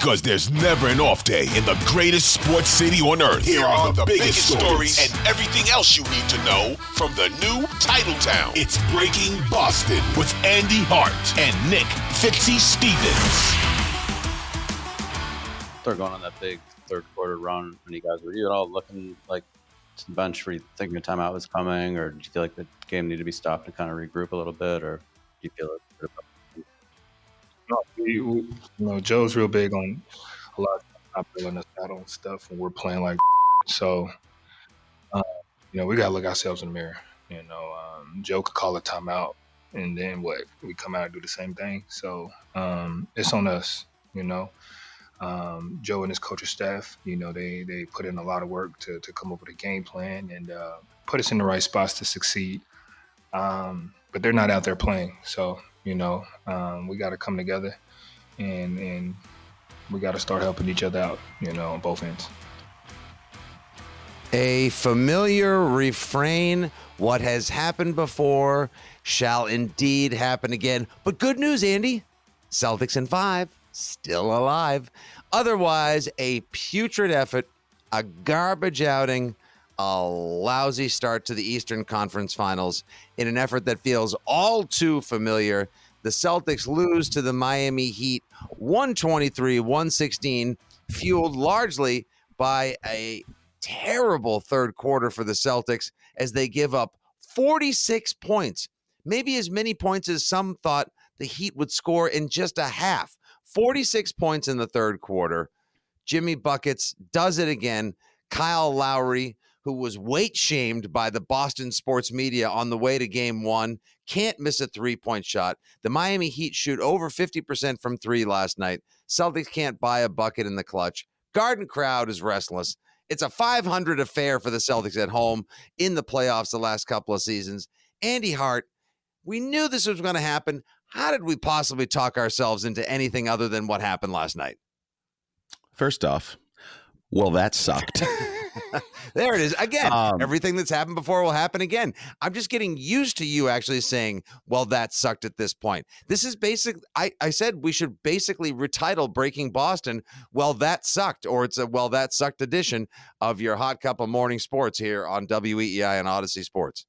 Because there's, never an off day in the greatest sports city on earth. Here are the, biggest, stories and everything else you need to know from the new title town. It's Breaking Boston with Andy Hart and Nick Fitzy Stevens. They're going on that big third quarter run when you guys were you at all looking like to the bench were you thinking a timeout was coming or did you feel like the game needed to be stopped to kind of regroup a little bit or do you feel like no, we, we, you know, Joe's real big on a lot of feeling us out on stuff when we're playing like so. Uh, you know, we gotta look ourselves in the mirror. You know, um, Joe could call a timeout, and then what? We come out and do the same thing. So um, it's on us. You know, um, Joe and his coaching staff. You know, they they put in a lot of work to to come up with a game plan and uh, put us in the right spots to succeed. Um, but they're not out there playing, so you know, um, we got to come together and and we got to start helping each other out. You know, on both ends. A familiar refrain. What has happened before shall indeed happen again. But good news, Andy. Celtics in five, still alive. Otherwise, a putrid effort, a garbage outing, a lousy start to the Eastern Conference Finals in an effort that feels all too familiar. The Celtics lose to the Miami Heat 123 116, fueled largely by a terrible third quarter for the Celtics as they give up 46 points, maybe as many points as some thought the Heat would score in just a half. 46 points in the third quarter. Jimmy Buckets does it again. Kyle Lowry, who was weight shamed by the Boston sports media on the way to game one, can't miss a three point shot. The Miami Heat shoot over 50% from three last night. Celtics can't buy a bucket in the clutch. Garden crowd is restless. It's a 500 affair for the Celtics at home in the playoffs the last couple of seasons. Andy Hart, we knew this was going to happen. How did we possibly talk ourselves into anything other than what happened last night? First off, well, that sucked. there it is. Again, Um, everything that's happened before will happen again. I'm just getting used to you actually saying, well, that sucked at this point. This is basic. I, I said we should basically retitle Breaking Boston, well, that sucked, or it's a well, that sucked edition of your hot cup of morning sports here on WEEI and Audacy Sports.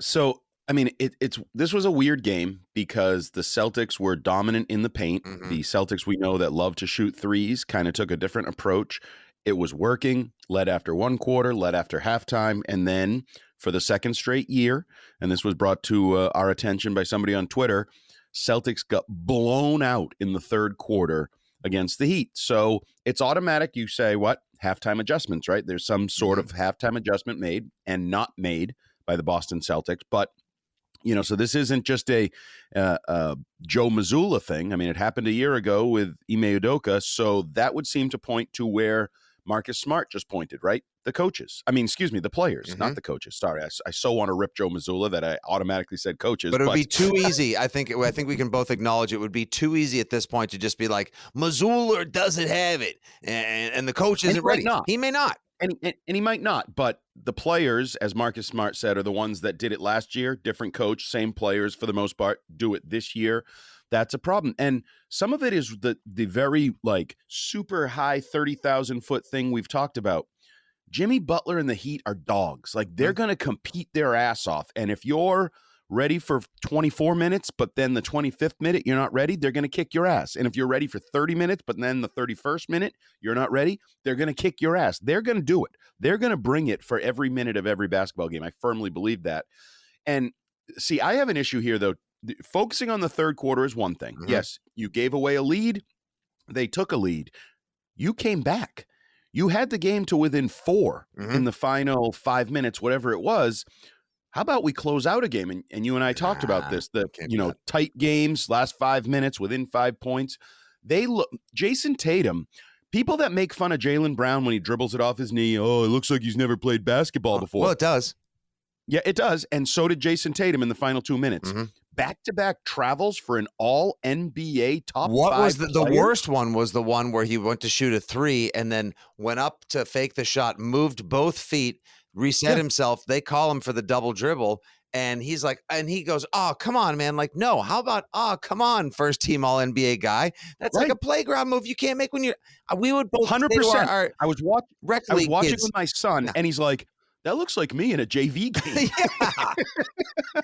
So, I mean, it, it's this was a weird game because the Celtics were dominant in the paint. Mhm. The Celtics we know that love to shoot threes kind of took a different approach. It was working, led after one quarter, led after halftime, and then for the second straight year, and this was brought to uh, our attention by somebody on Twitter, Celtics got blown out in the third quarter against the Heat. So it's automatic. You say what halftime adjustments, right? There's some sort of halftime adjustment made and not made by the Boston Celtics, but you know, so this isn't just a uh, uh, Joe Mazzulla thing. I mean, it happened a year ago with Ime Udoka, so that would seem to point to where Marcus Smart just pointed, right? The coaches. I mean, excuse me, the players, Mm-hmm. not the coaches. Sorry, I so want to rip Joe Mazzulla that I automatically said coaches. But it would be too easy. I think. I think we can both acknowledge it would be too easy at this point to just be like, Mazzulla doesn't have it, and, and the coach isn't ready. not. He may not. and, and, and he might not, but the players, as Marcus Smart said, are the ones that did it last year. Different coach, same players for the most part, do it this year. That's a problem. And some of it is the the very like super high 30,000 foot thing we've talked about. Jimmy Butler and the Heat are dogs. Like they're mm. going to compete their ass off. And if you're ready for 24 minutes, but then the 25th minute you're not ready, they're going to kick your ass. And if you're ready for 30 minutes, but then the 31st minute you're not ready, they're going to kick your ass. They're going to do it. They're going to bring it for every minute of every basketball game. I firmly believe that. And see, I have an issue here though. Focusing on the third quarter is one thing. Mhm. Yes, you gave away a lead. They took a lead. You came back. You had the game to within 4 Mhm. in the final five minutes, whatever it was. How about we close out a game? And, and you and I talked Nah, about this. The you know tight games, last five minutes within five points. They look. Jayson Tatum. People that make fun of Jaylen Brown when he dribbles it off his knee. Oh, it looks like he's never played basketball before. Well, it does. Yeah, it does. And so did Jayson Tatum in the final two minutes. Mhm. Back to back travels for an all NBA top What was the, the worst one? Was the one where he went to shoot a three and then went up to fake the shot, moved both feet, reset Yeah. himself. They call him for the double dribble. And he's like, and he goes, Oh, come on, man. Like, no, how about, oh, come on, first team all NBA guy? That's like a playground move you can't make when you're, uh, we would both say to our- 100%. Our, I was watching. rec I was watching kids. with my son, and he's like, "That looks like me in a JV game." yeah.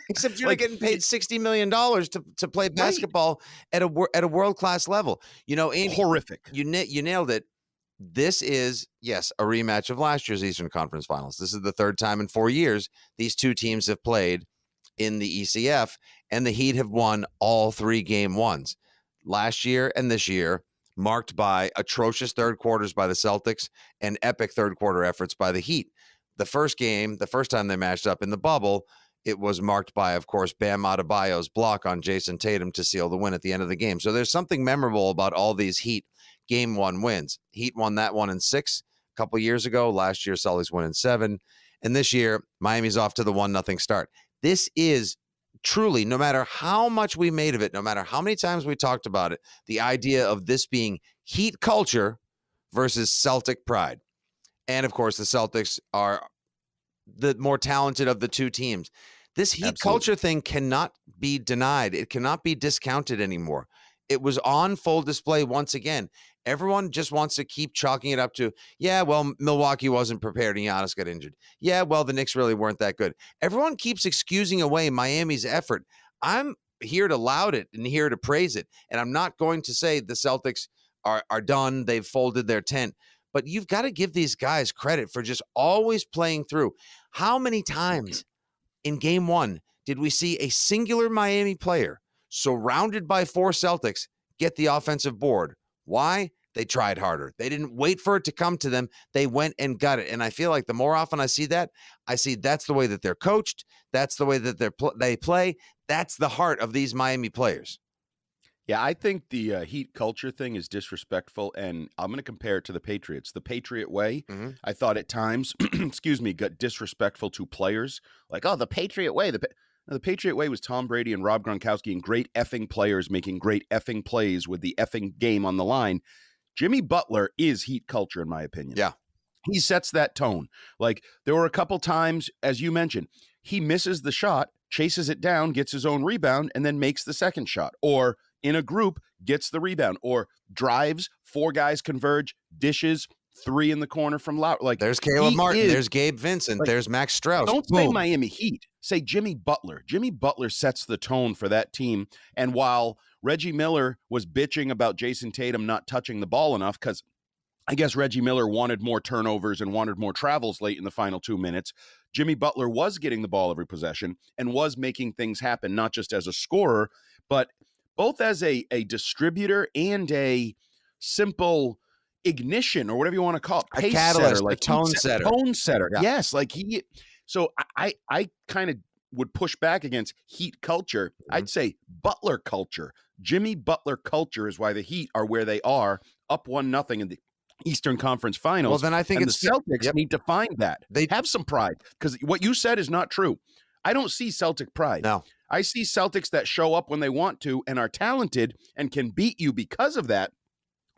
Except you're Like, getting paid sixty million dollars to to play basketball at a at a world class level. You know, Andy, Horrific. you you nailed it. This is yes a rematch of last year's Eastern Conference Finals. This is the third time in four years these two teams have played in the ECF, and the Heat have won all three game ones last year and this year, marked by atrocious third quarters by the Celtics and epic third quarter efforts by the Heat. The first game, the first time they matched up in the bubble, it was marked by, of course, Bam Adebayo's block on Jayson Tatum to seal the win at the end of the game. So there's something memorable about all these Heat game one wins. Heat won that one in six a couple years ago. Last year, Sully's won in seven. And this year, Miami's off to the one nothing start. This is truly, no matter how much we made of it, no matter how many times we talked about it, the idea of this being Heat culture versus Celtic pride. And of course, the Celtics are the more talented of the two teams. This heat Absolutely. culture thing cannot be denied. It cannot be discounted anymore. It was on full display once again. Everyone just wants to keep chalking it up to, yeah, well, Milwaukee wasn't prepared and Giannis got injured. Yeah, well, the Knicks really weren't that good. Everyone keeps excusing away Miami's effort. I'm here to laud it and here to praise it. And I'm not going to say the Celtics are, are done. They've folded their tent. But you've got to give these guys credit for just always playing through. How many times in game one did we see a singular Miami player surrounded by four Celtics get the offensive board? Why? They tried harder. They didn't wait for it to come to them. They went and got it. And I feel like the more often I see that, I see that's the way that they're coached. That's the way that they're pl- they play. That's the heart of these Miami players. Yeah, I think the uh, heat culture thing is disrespectful, and I'm going to compare it to the Patriots. The Patriot way, Mhm. I thought at times, excuse me, got disrespectful to players. Like, oh, the Patriot way. The Pa-" No, the Patriot way was Tom Brady and Rob Gronkowski and great effing players making great effing plays with the effing game on the line. Jimmy Butler is heat culture, in my opinion. Yeah. he sets that tone. Like there were a couple times, as you mentioned, he misses the shot, chases it down, gets his own rebound, and then makes the second shot. Or in a group, gets the rebound, or drives, four guys converge, dishes, three in the corner from Loud. Like There's Caleb Martin. is- There's Gabe Vincent. like, there's Max Strus. don't say Miami Heat. Say Jimmy Butler. Jimmy Butler sets the tone for that team. And while Reggie Miller was bitching about Jayson Tatum not touching the ball enough, because I guess Reggie Miller wanted more turnovers and wanted more travels late in the final two minutes. Jimmy Butler was getting the ball every possession and was making things happen, not just as a scorer, but both as a, a distributor and a simple ignition or whatever you want to call it, A pace catalyst, setter, like tone set- setter. tone setter. Yeah. Yes, like he. So I I, I kind of would push back against Heat culture. Mm-hmm. I'd say Butler culture. Jimmy Butler culture is why the Heat are where they are, up one nothing in the Eastern Conference Finals. Well, then I think and it's the Celtics yep. need to find that. They- have some pride because what you said is not true. I don't see Celtic pride. No. I see Celtics that show up when they want to and are talented and can beat you because of that.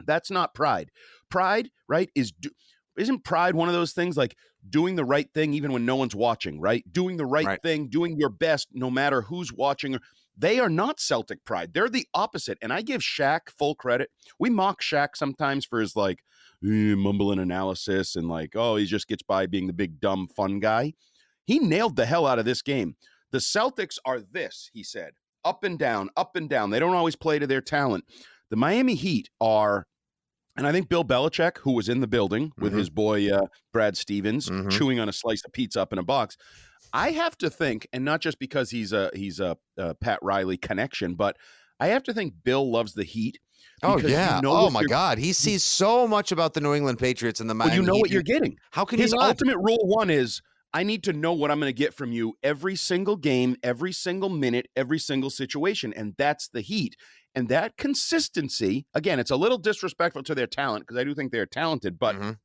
That's not pride. Pride, right, is do, isn't pride one of those things like doing the right thing even when no one's watching, right? Doing the right, Right. thing, doing your best no matter who's watching. They are not Celtic pride. They're the opposite. And I give Shaq full credit. We mock Shaq sometimes for his like eh, mumbling analysis and like, oh, he just gets by being the big dumb fun guy. He nailed the hell out of this game. The Celtics are this, he said, up and down, up and down. They don't always play to their talent. The Miami Heat are, and I think Bill Belichick, who was in the building with Mhm. his boy uh, Brad Stevens, Mhm. chewing on a slice of pizza up in a box. I have to think, and not just because he's a he's a, a Pat Riley connection, but I have to think Bill loves the Heat. Oh because you yeah. know oh my God. He sees so much about the New England Patriots and the Well, Miami. you know Heat. what you're getting. How can His ultimate rule one is I need to know what I'm going to get from you every single game, every single minute, every single situation. And that's the heat. And that consistency, again, it's a little disrespectful to their talent because I do think they're talented, but Mhm.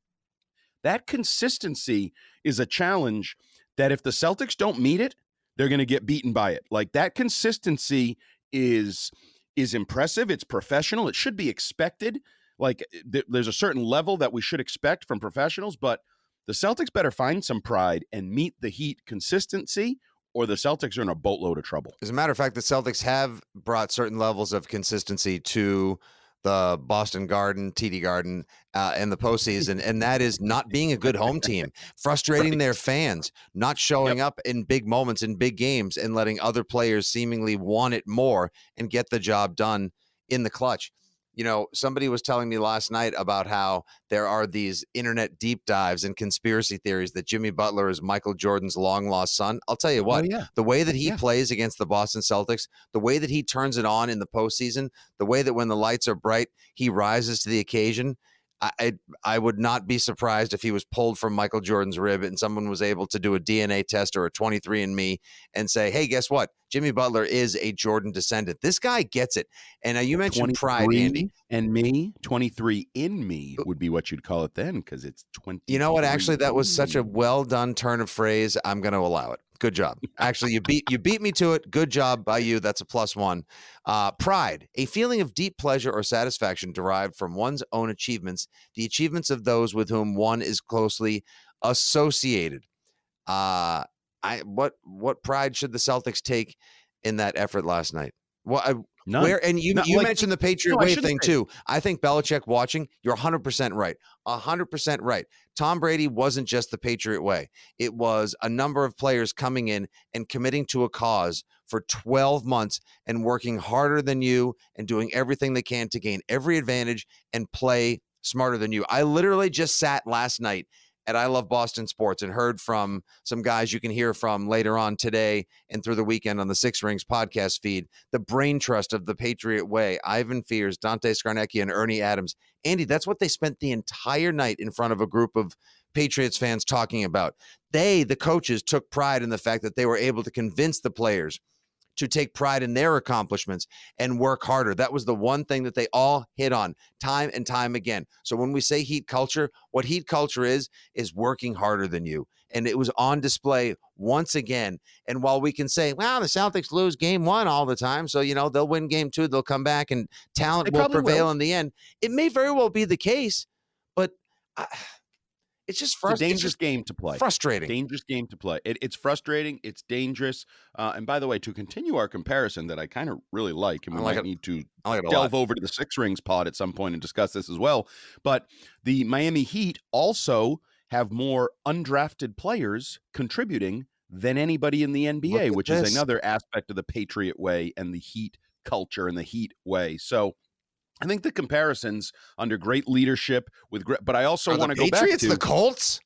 that consistency is a challenge that if the Celtics don't meet it, they're going to get beaten by it. Like that consistency is is impressive, it's professional, it should be expected. Like th- there's a certain level that we should expect from professionals, but the Celtics better find some pride and meet the Heat consistency or the Celtics are in a boatload of trouble. As a matter of fact, the Celtics have brought certain levels of consistency to the Boston Garden, TD Garden, uh, and the postseason, and that is not being a good home team, frustrating their fans, not showing up in big moments in big games, and letting other players seemingly want it more and get the job done in the clutch. You know, somebody was telling me last night about how there are these internet deep dives and conspiracy theories that Jimmy Butler is Michael Jordan's long lost son. I'll tell you oh, what, Oh, yeah. the way that he Yeah. plays against the Boston Celtics, the way that he turns it on in the postseason, the way that when the lights are bright, he rises to the occasion. I, I would not be surprised if he was pulled from Michael Jordan's rib and someone was able to do a DNA test or a 23andMe and say, hey, guess what? Jimmy Butler is a Jordan descendant. This guy gets it. And uh, you mentioned pride, Andy. And me, 23 in me would be what you'd call it then because it's 20. You know what? Actually, that was such a well done turn of phrase. I'm going to allow it. Good job. Actually, you beat you beat me to it. Good job by you. That's a plus one. Uh, pride, a feeling of deep pleasure or satisfaction derived from one's own achievements, the achievements of those with whom one is closely associated. Uh, I what what pride should the Celtics take in that effort last night? What I, None. where and you Not you like- mentioned the Patriot No, way thing say- too. I think Belichick watching, you're 100% right. 100% right. Tom Brady wasn't just the Patriot way. It was a number of players coming in and committing to a cause for 12 months and working harder than you and doing everything they can to gain every advantage and play smarter than you. I literally just sat last night at I Love Boston Sports and heard from some guys you can hear from later on today and through the weekend on the Six Rings podcast feed. The brain trust of the Patriot Way, Ivan Fears, Dante Scarnecchia, and Ernie Adams. Andy, that's what they spent the entire night in front of a group of Patriots fans talking about. They, the coaches, took pride in the fact that they were able to convince the players to take pride in their accomplishments and work harder. That was the one thing that they all hit on time and time again. So when we say heat culture, what heat culture is, is working harder than you. And it was on display once again. And while we can say, well, the Celtics lose game one all the time, so, you know, they'll win game two, they'll come back and talent They will prevail will. in the end. It may very well be the case, but I, it's just It's a dangerous game to play. frustrating. Dangerous game to play. It, it's frustrating. It's dangerous. Uh, and by the way, to continue our comparison that I kind of really like, and we like might it. need to like delve lot. over to the Six Rings pod at some point and discuss this as well. But the Miami Heat also have more undrafted players contributing than anybody in the NBA, which this. is another aspect of the Patriot way and the Heat culture and the Heat way. So I think the comparisons under great leadership with great, but I also want to go back to the Colts?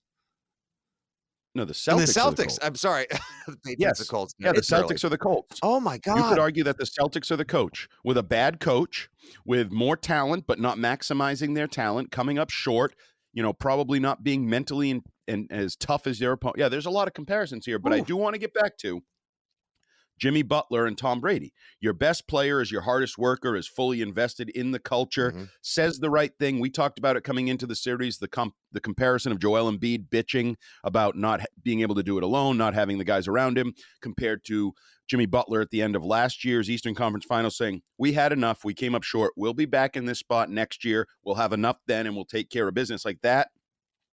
no the Celtics. the the Celtics. Colts. I'm sorry. the Patriots, Yes. the Colts. Yeah, the It's early. Celtics are the Colts. Oh my God. You could argue that the Celtics are the coach with a bad coach, with more talent, but not maximizing their talent, coming up short, you know, probably not being mentally and, and as tough as their opponent. Yeah, there's a lot of comparisons here, but I do want to get back to Jimmy Butler and Tom Brady. Your best player is your hardest worker, is fully invested in the culture, Mhm. says the right thing. We talked about it coming into the series, the comp- the comparison of Joel Embiid bitching about not being able to do it alone, not having the guys around him, compared to Jimmy Butler at the end of last year's Eastern Conference Finals saying, "We had enough. We came up short. We'll be back in this spot next year. We'll have enough then, and we'll take care of business." Like that,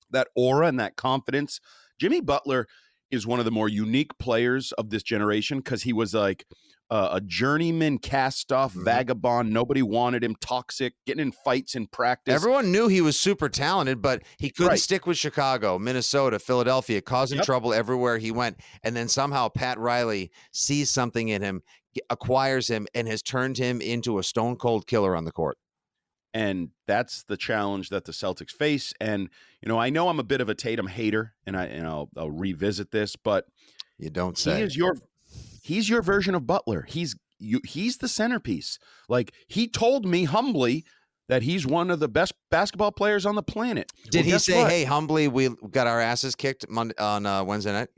that aura and that confidence. Jimmy Butler is one of the more unique players of this generation because he was like uh, a journeyman cast off Mhm. vagabond. Nobody wanted him, toxic, getting in fights in practice. Everyone knew he was super talented, but he couldn't Right. stick with Chicago, Minnesota, Philadelphia, causing Yep. trouble everywhere he went. And then somehow Pat Riley sees something in him, acquires him, and has turned him into a stone cold killer on the court. And that's the challenge that the Celtics face. And you know, I know I'm a bit of a Tatum hater, and I and I'll, I'll revisit this, but You don't say he is your he's your version of Butler. He's you he's the centerpiece. Like he told me humbly that he's one of the best basketball players on the planet. Did Well, he say, what? "Hey, humbly, we got our asses kicked Monday, on uh, Wednesday night"?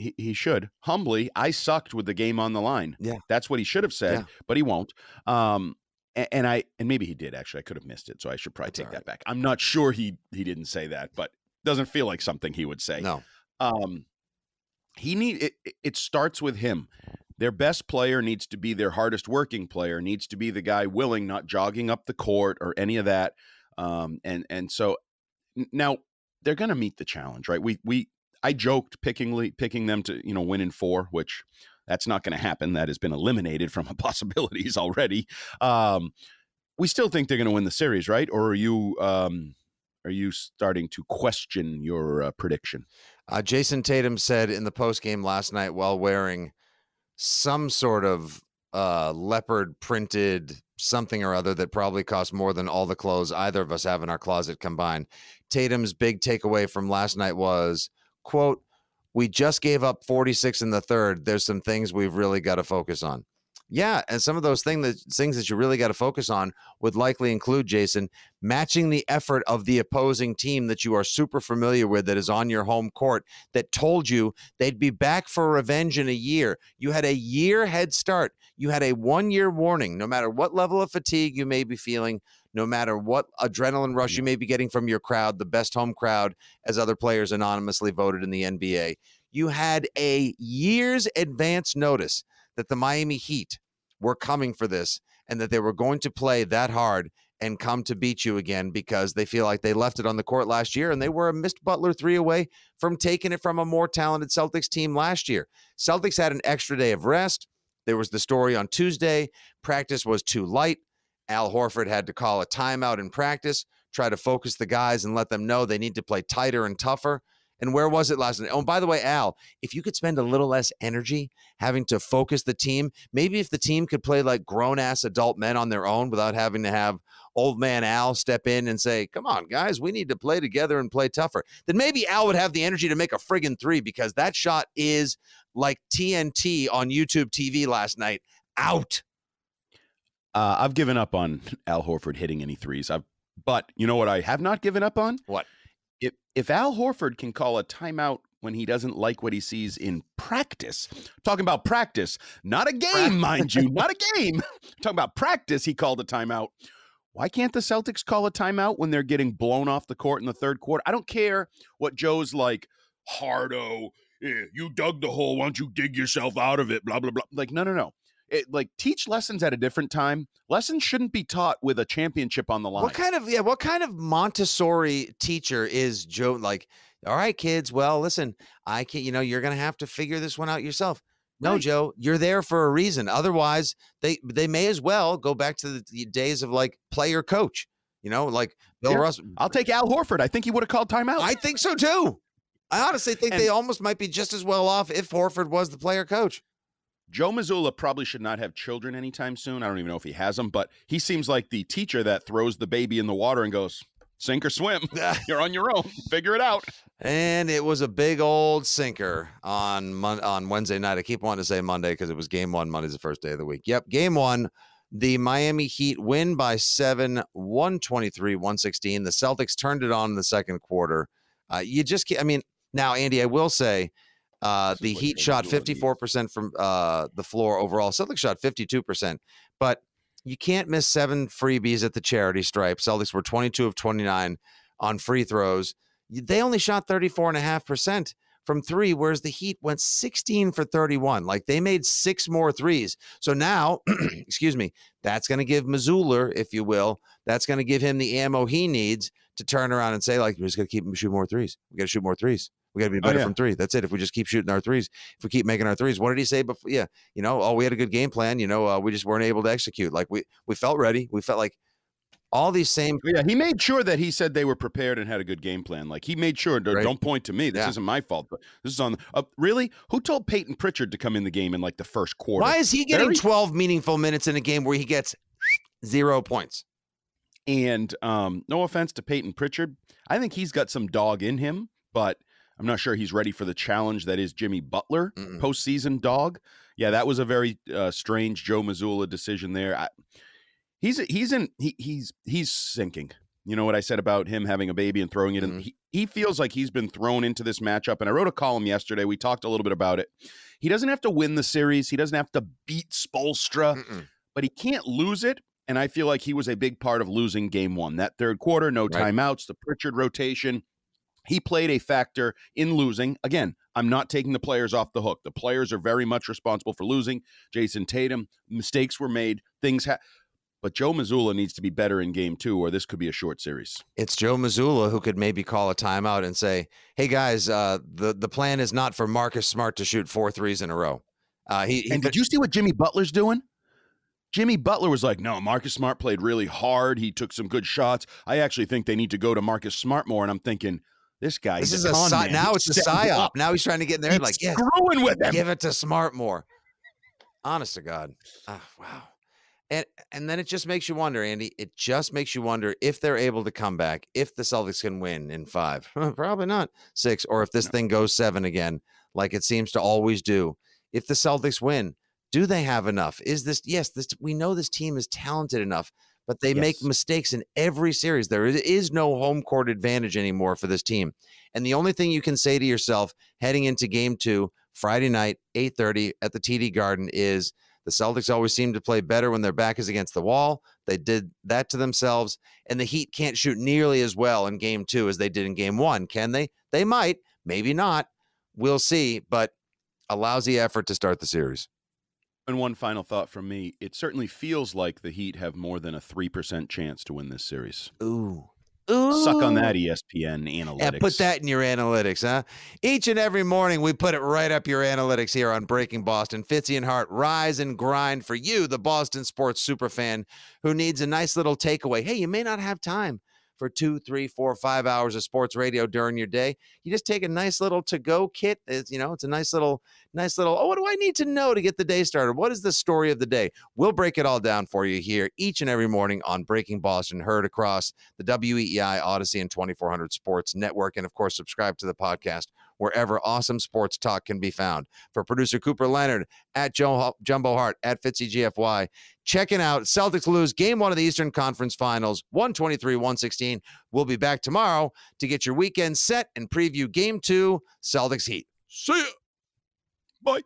he, he should humbly i sucked with the game on the line Yeah. that's what he should have said Yeah. but he won't um a- and, i and maybe he did actually i could have missed it so i should probably That's take all that back. I'm not sure he he didn't say that but doesn't feel like something he would say. No, um he need it, it- it starts with him. Their best player needs to be their hardest working player needs to be the guy willing not jogging up the court or any of that. Um and and so now they're going to meet the challenge right? We we i joked pickingly picking them to you know win in four which that's not going to happen that has been eliminated from possibilities already um we still think they're going to win the series right or are you um are you starting to question your uh, prediction uh, Jayson Tatum said in the post game last night while wearing some sort of uh, leopard printed something or other that probably cost more than all the clothes either of us have in our closet combined. Tatum's big takeaway from last night was, quote, we just gave up 46 in the third. There's some things we've really got to focus on. Yeah, and some of those thing that, things that you really got to focus on would likely include Jayson matching the effort of the opposing team that you are super familiar with that is on your home court that told you they'd be back for revenge in a year. You had a year head start. You had a one year warning. No matter what level of fatigue you may be feeling, no matter what adrenaline rush you may be getting from your crowd, the best home crowd, as other players anonymously voted in the NBA, you had a year's advance notice that the Miami Heat were coming for this and that they were going to play that hard and come to beat you again because they feel like they left it on the court last year and they were a missed Butler three away from taking it from a more talented Celtics team last year. Celtics had an extra day of rest. There was the story on Tuesday. Practice was too light. Al Horford had to call a timeout in practice, try to focus the guys and let them know they need to play tighter and tougher. And where was it last night? Oh, by the way, Al, if you could spend a little less energy having to focus the team, maybe if the team could play like grown ass adult men on their own without having to have old man Al step in and say, come on, guys, we need to play together and play tougher, then maybe Al would have the energy to make a friggin' three because that shot is like TNT on YouTube TV last night out. Uh, I've given up on Al Horford hitting any threes. I've, but you know what I have not given up on? What? If if Al Horford can call a timeout when he doesn't like what he sees in practice, talking about practice, not a game, mind you, not a game. talking about practice, he called a timeout. Why can't the Celtics call a timeout when they're getting blown off the court in the third quarter? I don't care what Joe's like, hardo. eh, you dug the hole. Why don't you dig yourself out of it? Blah blah blah. Like, no, no, no. It, like teach lessons at a different time. Lessons shouldn't be taught with a championship on the line. What kind of yeah? What kind of Montessori teacher is Joe? Like, all right, kids. Well, listen, I can't. You know, you're gonna have to figure this one out yourself. No, Right. Joe, you're there for a reason. Otherwise, they they may as well go back to the, days of like player coach. You know, like Bill Yeah. Russ. I'll take Al Horford. I think he would have called timeout. I think so too. I honestly think And- they almost might be just as well off if Horford was the player coach. Joe Mazzulla probably should not have children anytime soon. I don't even know if he has them, but he seems like the teacher that throws the baby in the water and goes, sink or swim. You're on your own. Figure it out. And it was a big old sinker on Mon- on Wednesday night. I keep wanting to say Monday because it was game one. Monday's the first day of the week. Yep, game one. The Miami Heat win by seven, 123, 116. The Celtics turned it on in the second quarter. Uh, you just can't, I mean, now, Andy, I will say uh, the Heat shot 54% from uh, the floor overall. Celtics shot 52%. But you can't miss seven freebies at the charity stripe. Celtics were 22 of 29 on free throws. They only shot 34.5% from three, whereas the Heat went 16 for 31. Like they made six more threes. So now, excuse me, that's going to give Mazzulla, if you will, that's going to give him the ammo he needs to turn around and say, like, we're just going to keep him shoot more threes. We got to shoot more threes. We got to be Oh, better yeah. from three. That's it. If we just keep shooting our threes, if we keep making our threes, what did he say before? Yeah, you know, oh, we had a good game plan. You know, uh, we just weren't able to execute. Like we we felt ready. We felt like all these same. Yeah, he made sure that he said they were prepared and had a good game plan. Like he made sure, "Don't- Right. don't point to me. This Yeah. isn't my fault. But this is on. Uh, really, who told Payton Pritchard to come in the game in like the first quarter? Why is he getting Very- twelve meaningful minutes in a game where he gets zero points? And um, no offense to Payton Pritchard, I think he's got some dog in him, but I'm not sure he's ready for the challenge that is Jimmy Butler Mm-mm. postseason dog. Yeah, that was a very uh, strange Joe Mazzulla decision there. I, he's he's in he, he's he's sinking. You know what I said about him having a baby and throwing it in. Mhm. He, he feels like he's been thrown into this matchup. And I wrote a column yesterday. We talked a little bit about it. He doesn't have to win the series. He doesn't have to beat Spoelstra Mm-mm. but he can't lose it. And I feel like he was a big part of losing game one. That third quarter, no Right. timeouts, the Pritchard rotation. He played a factor in losing. Again, I'm not taking the players off the hook. The players are very much responsible for losing. Jayson Tatum, mistakes were made, things ha- but Joe Mazzulla needs to be better in game two, or this could be a short series. It's Joe Mazzulla who could maybe call a timeout and say, "Hey guys, uh, the the plan is not for Marcus Smart to shoot four threes in a row." Uh, he, he And did you see what Jimmy Butler's doing? Jimmy Butler was like, no, Marcus Smart played really hard. He took some good shots. I actually think they need to go to Marcus Smart more. And I'm thinking, this guy, this is a con now it's a psyop. up. Now he's trying to get in there He's like, yeah, screwing with them. give it to Smartmore. Honest to God, Ah, wow. And and then it just makes you wonder, Andy. It just makes you wonder if they're able to come back, if the Celtics can win in five, probably not six, or if this No. thing goes seven again, like it seems to always do. If the Celtics win, do they have enough? Is this yes? This we know this team is talented enough, but they make mistakes in every series. There is, no home court advantage anymore for this team, and the only thing you can say to yourself heading into Game Two Friday night, eight thirty at the TD Garden is the Celtics always seem to play better when their back is against the wall. They did that to themselves, and the Heat can't shoot nearly as well in game two as they did in game one. Can they? They might, maybe not. We'll see, but a lousy effort to start the series. And one final thought from me it certainly feels like the Heat have more than a 3% chance to win this series. Ooh. Ooh. Suck on that, ESPN analytics. Yeah, put that in your analytics, huh? Each and every morning, we put it right up your analytics here on Breaking Boston. Fitzy and Hart rise and grind for you, the Boston sports superfan who needs a nice little takeaway. Hey, you may not have time for two, three, four, five hours of sports radio during your day. You just take a nice little to-go kit. It's, you know, it's a nice little, nice little. Oh, what do I need to know to get the day started? What is the story of the day? We'll break it all down for you here each and every morning on Breaking Boston, heard across the WEEI Audacy and 2400 Sports Network. And of course, subscribe to the podcast wherever awesome sports talk can be found. For producer Cooper Leonard at Joe, Jumbo Hart at Fitzy GFY, checking out Celtics lose game one of the Eastern Conference Finals, 123 116. We'll be back tomorrow to get your weekend set and preview game two, Celtics Heat. See ya. Bye.